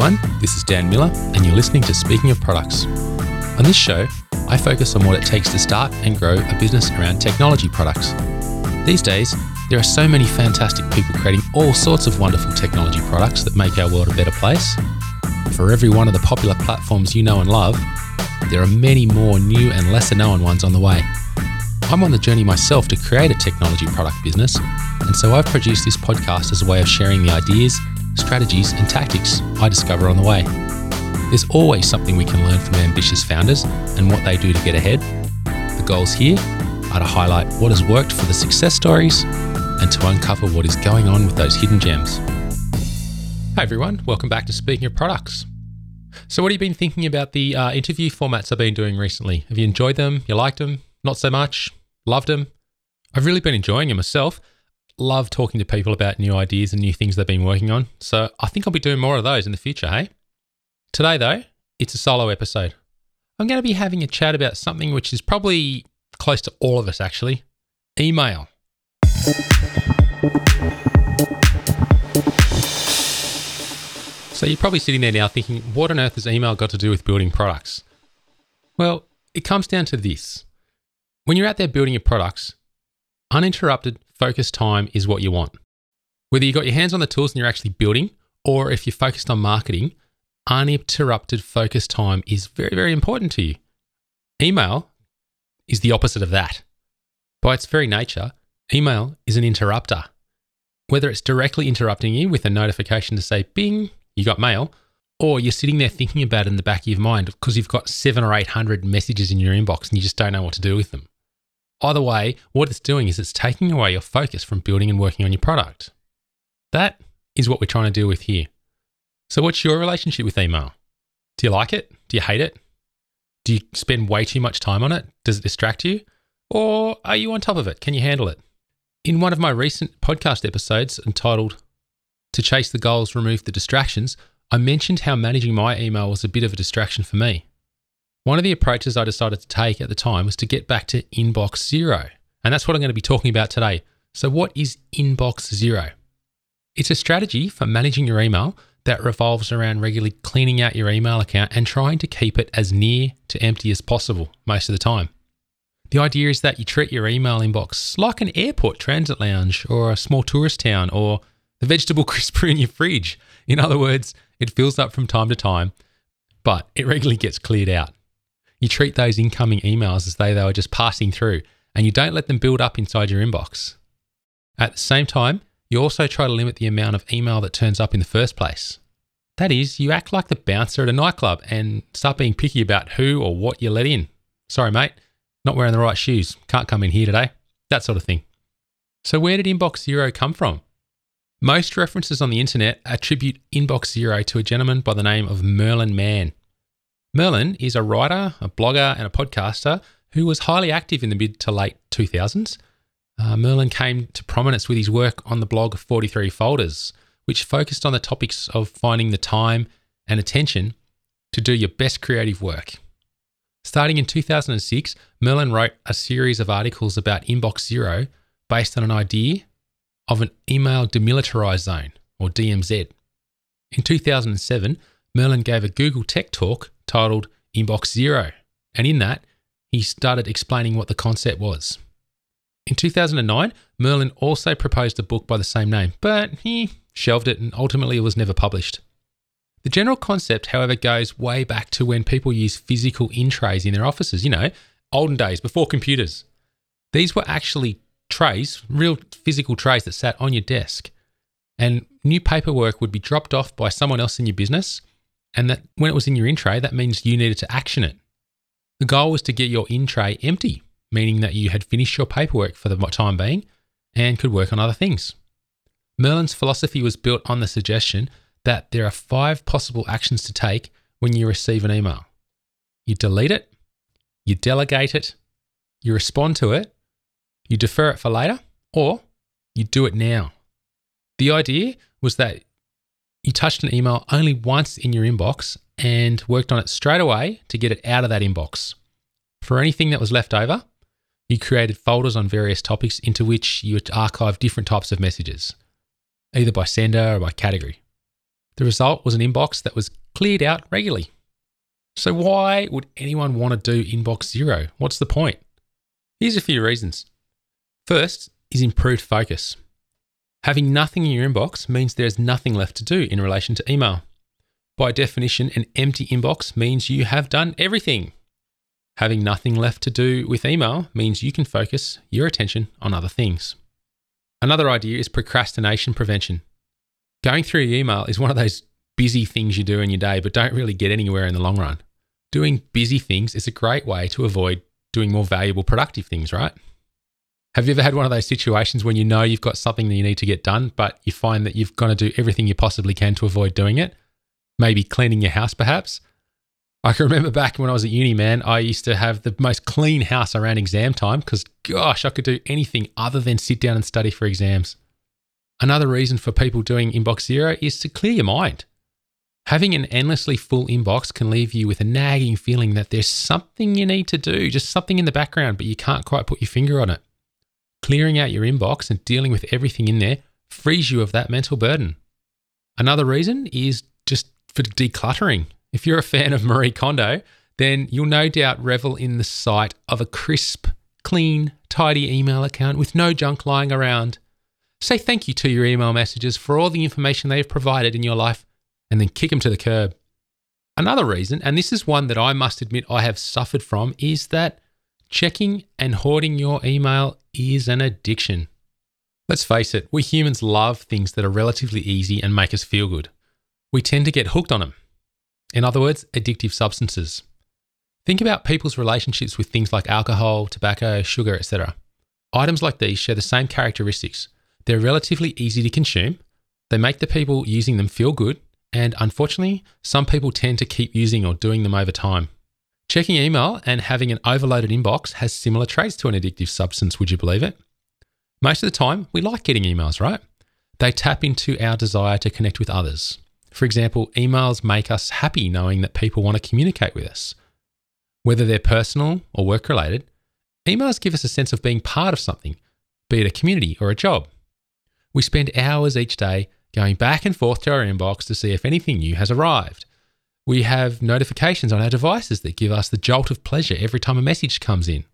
everyone. This is Dan Miller, and you're listening to Speaking of Products. On this show, I focus on what it takes to start and grow a business around technology products. These days, there are so many fantastic people creating all sorts of wonderful technology products that make our world a better place. For every one of the popular platforms you know and love, there are many more new and lesser known ones on the way. I'm on the journey myself to create a technology product business, and so I've produced this podcast as a way of sharing the ideas, strategies, and tactics I discover on the way. There's always something we can learn from ambitious founders and what they do to get ahead. The goals here are to highlight what has worked for the success stories and to uncover what is going on with those hidden gems. Hey everyone, welcome back to Speaking of Products. So, what have you been thinking about the uh, interview formats I've been doing recently? Have you enjoyed them? You liked them? Not so much? Loved them? I've really been enjoying them myself. Love talking to people about new ideas and new things they've been working on. So, I think I'll be doing more of those in the future, hey? Today, though, it's a solo episode. I'm going to be having a chat about something which is probably close to all of us, actually email. So you're probably sitting there now thinking, what on earth has email got to do with building products? Well, it comes down to this. When you're out there building your products, uninterrupted, focused time is what you want. Whether you've got your hands on the tools and you're actually building, or if you're focused on marketing, uninterrupted, focused time is very, very important to you. Email is the opposite of that. By its very nature, email is an interrupter. Whether it's directly interrupting you with a notification to say, bing, you got mail, or you're sitting there thinking about it in the back of your mind because you've got seven or 800 messages in your inbox and you just don't know what to do with them. Either way, what it's doing is it's taking away your focus from building and working on your product. That is what we're trying to deal with here. So, what's your relationship with email? Do you like it? Do you hate it? Do you spend way too much time on it? Does it distract you? Or are you on top of it? Can you handle it? In one of my recent podcast episodes entitled To Chase the Goals, Remove the Distractions, I mentioned how managing my email was a bit of a distraction for me. One of the approaches I decided to take at the time was to get back to inbox zero. And that's what I'm going to be talking about today. So, what is inbox zero? It's a strategy for managing your email that revolves around regularly cleaning out your email account and trying to keep it as near to empty as possible most of the time. The idea is that you treat your email inbox like an airport transit lounge or a small tourist town or the vegetable crisper in your fridge. In other words, it fills up from time to time, but it regularly gets cleared out. You treat those incoming emails as though they were just passing through and you don't let them build up inside your inbox. At the same time, you also try to limit the amount of email that turns up in the first place. That is, you act like the bouncer at a nightclub and start being picky about who or what you let in. Sorry, mate, not wearing the right shoes, can't come in here today. That sort of thing. So, where did Inbox Zero come from? Most references on the internet attribute Inbox Zero to a gentleman by the name of Merlin Mann. Merlin is a writer, a blogger, and a podcaster who was highly active in the mid to late 2000s uh, Merlin came to prominence with his work on the blog 43 Folders, which focused on the topics of finding the time and attention to do your best creative work. Starting in 2006, Merlin wrote a series of articles about Inbox Zero based on an idea of an email demilitarized zone, or DMZ. In 2007, Merlin gave a Google Tech talk titled Inbox Zero, and in that, he started explaining what the concept was. In 2009, Merlin also proposed a book by the same name, but he shelved it and ultimately it was never published. The general concept, however, goes way back to when people used physical in trays in their offices, you know, olden days before computers. These were actually trays, real physical trays that sat on your desk. And new paperwork would be dropped off by someone else in your business. And that when it was in your in tray, that means you needed to action it. The goal was to get your in tray empty meaning that you had finished your paperwork for the time being and could work on other things. Merlin's philosophy was built on the suggestion that there are five possible actions to take when you receive an email you delete it, you delegate it, you respond to it, you defer it for later, or you do it now. The idea was that you touched an email only once in your inbox and worked on it straight away to get it out of that inbox. For anything that was left over, you created folders on various topics into which you would archive different types of messages, either by sender or by category. The result was an inbox that was cleared out regularly. So, why would anyone want to do inbox zero? What's the point? Here's a few reasons. First is improved focus. Having nothing in your inbox means there's nothing left to do in relation to email. By definition, an empty inbox means you have done everything. Having nothing left to do with email means you can focus your attention on other things. Another idea is procrastination prevention. Going through your email is one of those busy things you do in your day, but don't really get anywhere in the long run. Doing busy things is a great way to avoid doing more valuable, productive things, right? Have you ever had one of those situations when you know you've got something that you need to get done, but you find that you've got to do everything you possibly can to avoid doing it? Maybe cleaning your house, perhaps? I can remember back when I was at uni, man, I used to have the most clean house around exam time because, gosh, I could do anything other than sit down and study for exams. Another reason for people doing Inbox Zero is to clear your mind. Having an endlessly full inbox can leave you with a nagging feeling that there's something you need to do, just something in the background, but you can't quite put your finger on it. Clearing out your inbox and dealing with everything in there frees you of that mental burden. Another reason is just for decluttering. If you're a fan of Marie Kondo, then you'll no doubt revel in the sight of a crisp, clean, tidy email account with no junk lying around. Say thank you to your email messages for all the information they have provided in your life and then kick them to the curb. Another reason, and this is one that I must admit I have suffered from, is that checking and hoarding your email is an addiction. Let's face it, we humans love things that are relatively easy and make us feel good. We tend to get hooked on them. In other words, addictive substances. Think about people's relationships with things like alcohol, tobacco, sugar, etc. Items like these share the same characteristics. They're relatively easy to consume, they make the people using them feel good, and unfortunately, some people tend to keep using or doing them over time. Checking email and having an overloaded inbox has similar traits to an addictive substance, would you believe it? Most of the time, we like getting emails, right? They tap into our desire to connect with others. For example, emails make us happy knowing that people want to communicate with us. Whether they're personal or work related, emails give us a sense of being part of something, be it a community or a job. We spend hours each day going back and forth to our inbox to see if anything new has arrived. We have notifications on our devices that give us the jolt of pleasure every time a message comes in.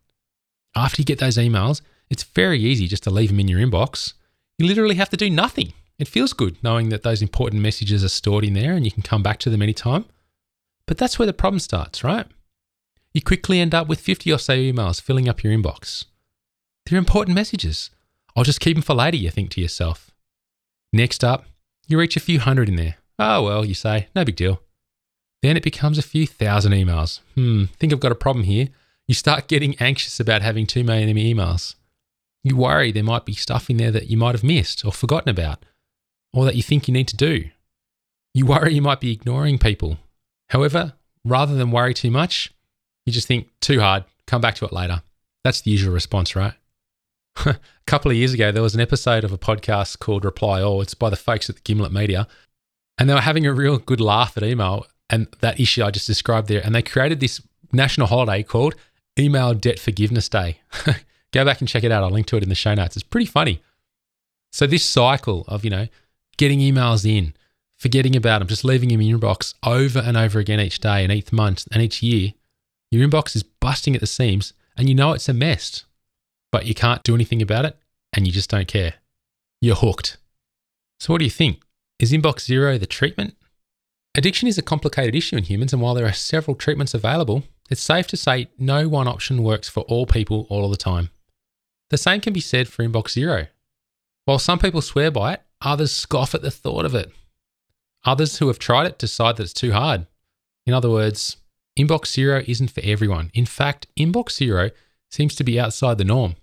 After you get those emails, it's very easy just to leave them in your inbox. You literally have to do nothing. It feels good knowing that those important messages are stored in there and you can come back to them anytime. But that's where the problem starts, right? You quickly end up with 50 or so emails filling up your inbox. They're important messages. I'll just keep them for later, you think to yourself. Next up, you reach a few hundred in there. Oh, well, you say, no big deal. Then it becomes a few thousand emails. Hmm, think I've got a problem here. You start getting anxious about having too many emails. You worry there might be stuff in there that you might have missed or forgotten about, or that you think you need to do. You worry you might be ignoring people. However, rather than worry too much, you just think, too hard, come back to it later. That's the usual response, right? a couple of years ago, there was an episode of a podcast called Reply All. It's by the folks at the Gimlet Media. And they were having a real good laugh at email and that issue I just described there. And they created this national holiday called Email Debt Forgiveness Day. Go back and check it out. I'll link to it in the show notes. It's pretty funny. So, this cycle of, you know, getting emails in, forgetting about them, just leaving them in your inbox over and over again each day and each month and each year, your inbox is busting at the seams and you know it's a mess but you can't do anything about it and you just don't care. You're hooked. So, what do you think? Is Inbox Zero the treatment? Addiction is a complicated issue in humans, and while there are several treatments available, it's safe to say no one option works for all people all of the time. The same can be said for Inbox Zero. While some people swear by it, others scoff at the thought of it. Others who have tried it decide that it's too hard. In other words, Inbox Zero isn't for everyone. In fact, Inbox Zero seems to be outside the norm.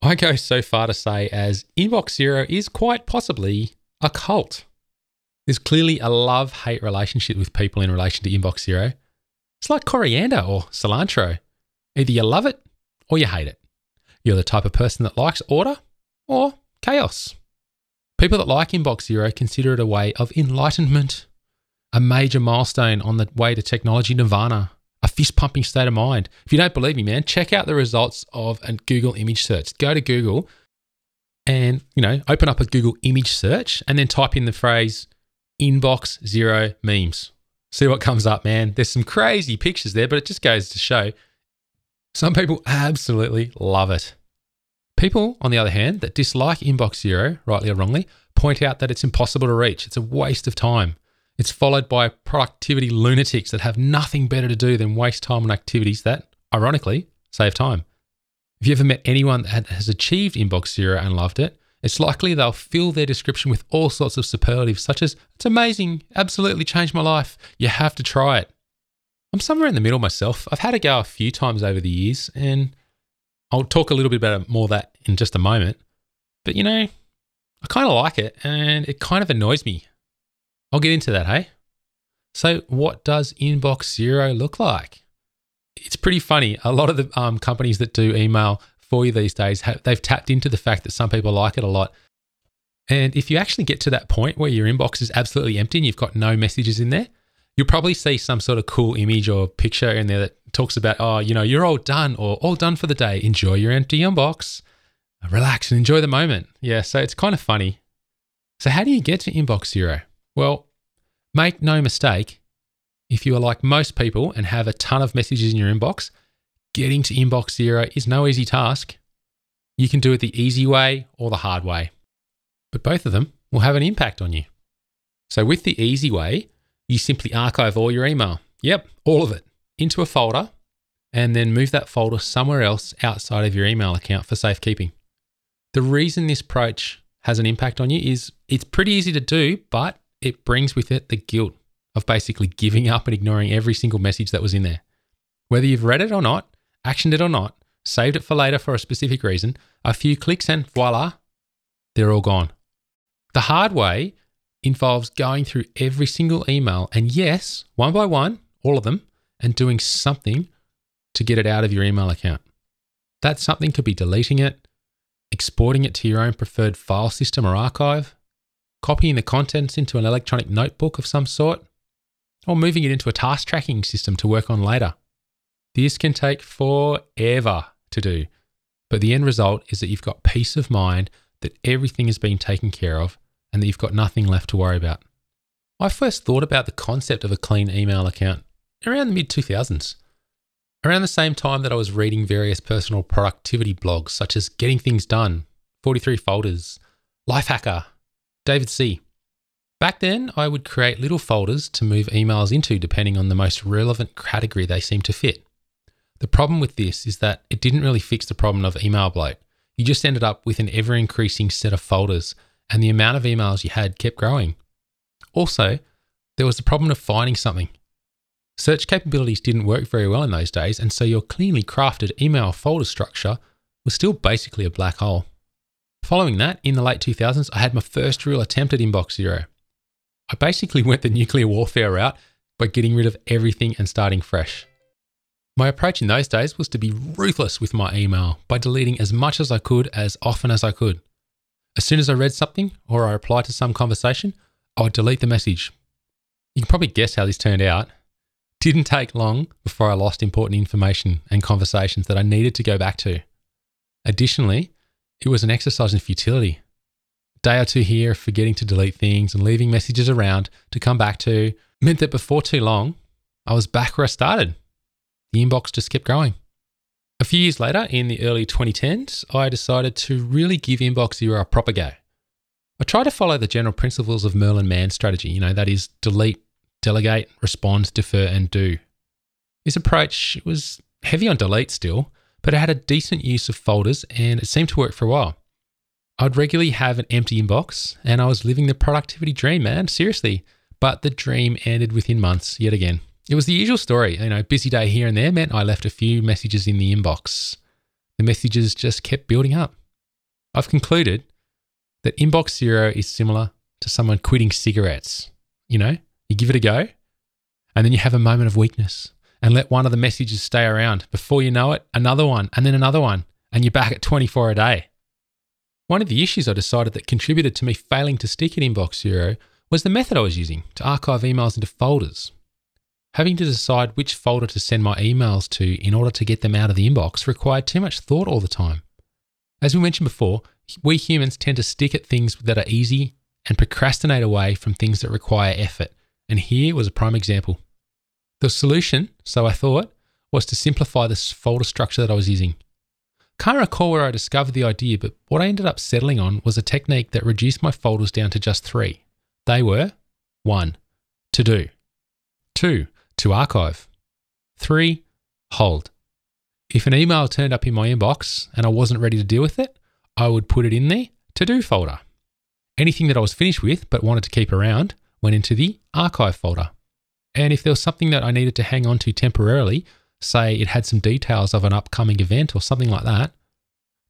I go so far to say as Inbox Zero is quite possibly a cult. There's clearly a love hate relationship with people in relation to Inbox Zero. It's like coriander or cilantro. Either you love it or you hate it. You're the type of person that likes order or chaos. People that like Inbox Zero consider it a way of enlightenment, a major milestone on the way to technology nirvana a fist pumping state of mind. If you don't believe me, man, check out the results of a Google image search. Go to Google and, you know, open up a Google image search and then type in the phrase inbox zero memes. See what comes up, man. There's some crazy pictures there, but it just goes to show some people absolutely love it. People, on the other hand, that dislike Inbox Zero, rightly or wrongly, point out that it's impossible to reach. It's a waste of time. It's followed by productivity lunatics that have nothing better to do than waste time on activities that, ironically, save time. If you ever met anyone that has achieved Inbox Zero and loved it, it's likely they'll fill their description with all sorts of superlatives, such as, it's amazing, absolutely changed my life, you have to try it. I'm somewhere in the middle myself. I've had to go a few times over the years, and I'll talk a little bit about more that in just a moment. But you know, I kind of like it, and it kind of annoys me. I'll get into that, hey? So, what does Inbox Zero look like? It's pretty funny. A lot of the um, companies that do email for you these days, they've tapped into the fact that some people like it a lot. And if you actually get to that point where your inbox is absolutely empty and you've got no messages in there, you'll probably see some sort of cool image or picture in there that talks about, oh, you know, you're all done or all done for the day. Enjoy your empty inbox. Relax and enjoy the moment. Yeah, so it's kind of funny. So, how do you get to inbox zero? Well, make no mistake, if you are like most people and have a ton of messages in your inbox, getting to inbox zero is no easy task. You can do it the easy way or the hard way, but both of them will have an impact on you. So, with the easy way, you simply archive all your email. Yep, all of it into a folder and then move that folder somewhere else outside of your email account for safekeeping. The reason this approach has an impact on you is it's pretty easy to do, but it brings with it the guilt of basically giving up and ignoring every single message that was in there. Whether you've read it or not, actioned it or not, saved it for later for a specific reason, a few clicks and voila, they're all gone. The hard way involves going through every single email and, yes, one by one, all of them, and doing something to get it out of your email account. That something could be deleting it, exporting it to your own preferred file system or archive, copying the contents into an electronic notebook of some sort, or moving it into a task tracking system to work on later. This can take forever to do, but the end result is that you've got peace of mind that everything has been taken care of and that you've got nothing left to worry about. I first thought about the concept of a clean email account around the mid 2000s, around the same time that I was reading various personal productivity blogs such as Getting Things Done, 43 Folders, Lifehacker, David Seah Back then, I would create little folders to move emails into depending on the most relevant category they seemed to fit. The problem with this is that it didn't really fix the problem of email bloat. You just ended up with an ever increasing set of folders, and the amount of emails you had kept growing. Also, there was the problem of finding something. Search capabilities didn't work very well in those days, and so your cleanly crafted email folder structure was still basically a black hole. Following that, in the late 2000s, I had my first real attempt at Inbox Zero. I basically went the nuclear warfare route by getting rid of everything and starting fresh. My approach in those days was to be ruthless with my email by deleting as much as I could as often as I could. As soon as I read something or I replied to some conversation, I would delete the message. You can probably guess how this turned out. Didn't take long before I lost important information and conversations that I needed to go back to. Additionally, it was an exercise in futility. A day or two here of forgetting to delete things and leaving messages around to come back to meant that before too long, I was back where I started the inbox just kept growing. A few years later, in the early 2010s, I decided to really give Inbox Zero a proper go. I tried to follow the general principles of Merlin Mann strategy, you know, that is delete, delegate, respond, defer, and do. This approach was heavy on delete still, but it had a decent use of folders and it seemed to work for a while. I'd regularly have an empty inbox and I was living the productivity dream, man, seriously. But the dream ended within months yet again. It was the usual story. You know, busy day here and there meant I left a few messages in the inbox. The messages just kept building up. I've concluded that inbox zero is similar to someone quitting cigarettes. You know, you give it a go, and then you have a moment of weakness and let one of the messages stay around. Before you know it, another one, and then another one, and you're back at 24 a day. One of the issues I decided that contributed to me failing to stick at inbox zero was the method I was using to archive emails into folders Having to decide which folder to send my emails to in order to get them out of the inbox required too much thought all the time. As we mentioned before, we humans tend to stick at things that are easy and procrastinate away from things that require effort. And here was a prime example. The solution, so I thought, was to simplify this folder structure that I was using. Can't recall where I discovered the idea, but what I ended up settling on was a technique that reduced my folders down to just three. They were 1. To do, 2. To archive, 3. Hold. If an email turned up in my inbox and I wasn't ready to deal with it, I would put it in the to do folder. Anything that I was finished with but wanted to keep around went into the archive folder. And if there was something that I needed to hang on to temporarily, say it had some details of an upcoming event or something like that,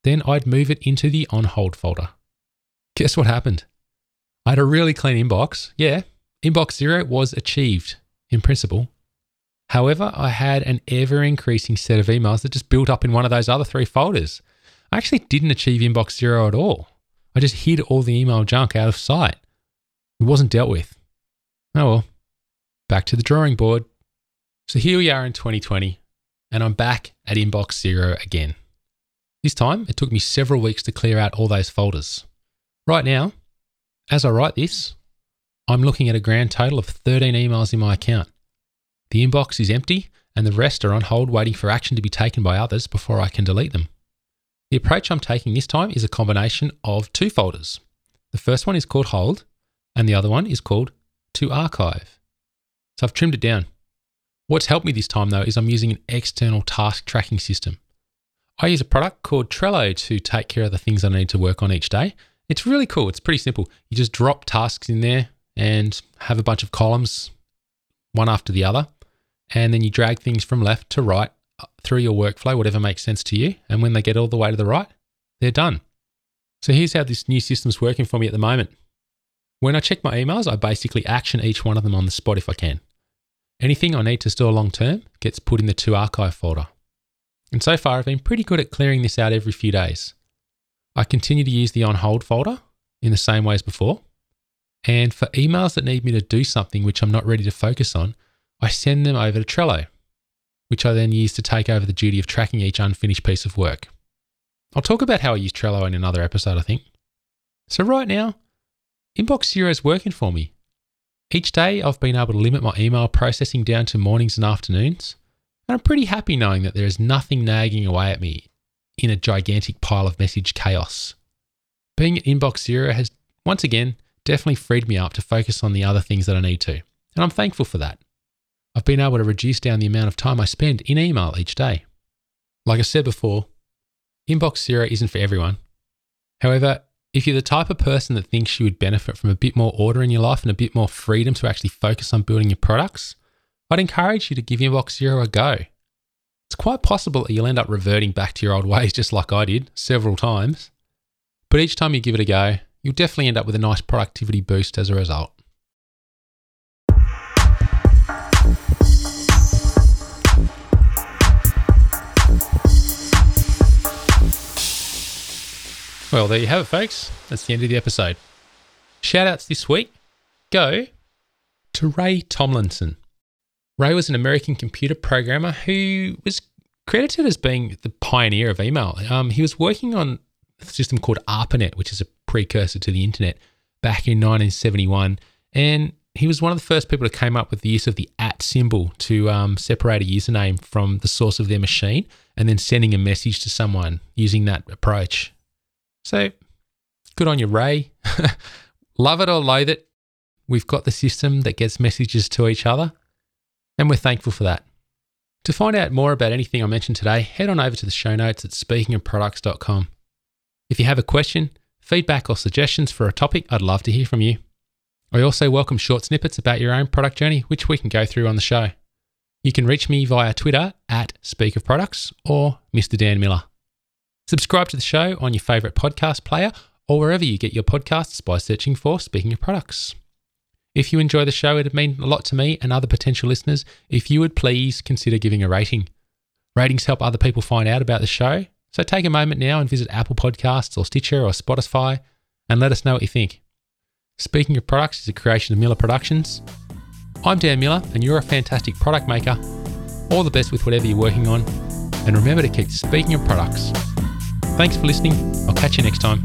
then I'd move it into the on hold folder. Guess what happened? I had a really clean inbox. Yeah, inbox zero was achieved in principle. However, I had an ever increasing set of emails that just built up in one of those other three folders. I actually didn't achieve inbox zero at all. I just hid all the email junk out of sight. It wasn't dealt with. Oh well, back to the drawing board. So here we are in 2020, and I'm back at inbox zero again. This time, it took me several weeks to clear out all those folders. Right now, as I write this, I'm looking at a grand total of 13 emails in my account. The inbox is empty, and the rest are on hold waiting for action to be taken by others before I can delete them. The approach I'm taking this time is a combination of two folders. The first one is called Hold, and the other one is called To Archive. So I've trimmed it down. What's helped me this time though is I'm using an external task tracking system. I use a product called Trello to take care of the things I need to work on each day. It's really cool. It's pretty simple. You just drop tasks in there and have a bunch of columns, one after the other. And then you drag things from left to right through your workflow, whatever makes sense to you. And when they get all the way to the right, they're done. So here's how this new system's working for me at the moment. When I check my emails, I basically action each one of them on the spot if I can. Anything I need to store long term gets put in the to archive folder. And so far, I've been pretty good at clearing this out every few days. I continue to use the on hold folder in the same way as before. And for emails that need me to do something which I'm not ready to focus on, I send them over to Trello, which I then use to take over the duty of tracking each unfinished piece of work. I'll talk about how I use Trello in another episode, I think. So, right now, Inbox Zero is working for me. Each day, I've been able to limit my email processing down to mornings and afternoons, and I'm pretty happy knowing that there is nothing nagging away at me in a gigantic pile of message chaos. Being at Inbox Zero has, once again, definitely freed me up to focus on the other things that I need to, and I'm thankful for that. I've been able to reduce down the amount of time I spend in email each day. Like I said before, Inbox Zero isn't for everyone. However, if you're the type of person that thinks you would benefit from a bit more order in your life and a bit more freedom to actually focus on building your products, I'd encourage you to give Inbox Zero a go. It's quite possible that you'll end up reverting back to your old ways just like I did several times. But each time you give it a go, you'll definitely end up with a nice productivity boost as a result. Well, there you have it, folks. That's the end of the episode. Shout outs this week go to Ray Tomlinson. Ray was an American computer programmer who was credited as being the pioneer of email. Um, he was working on a system called ARPANET, which is a precursor to the internet, back in 1971. And he was one of the first people who came up with the use of the at symbol to um, separate a username from the source of their machine and then sending a message to someone using that approach. So good on you, Ray. Love it or loathe it, we've got the system that gets messages to each other, and we're thankful for that. To find out more about anything I mentioned today, head on over to the show notes at speakingofproducts.com. If you have a question, feedback, or suggestions for a topic, I'd love to hear from you. I also welcome short snippets about your own product journey, which we can go through on the show. You can reach me via Twitter at Speak of Products or Mr. Dan Miller. Subscribe to the show on your favourite podcast player or wherever you get your podcasts by searching for Speaking of Products. If you enjoy the show, it'd mean a lot to me and other potential listeners if you would please consider giving a rating. Ratings help other people find out about the show, so take a moment now and visit Apple Podcasts or Stitcher or Spotify and let us know what you think. Speaking of Products is a creation of Miller Productions. I'm Dan Miller, and you're a fantastic product maker. All the best with whatever you're working on, and remember to keep speaking of products Thanks for listening. I'll catch you next time.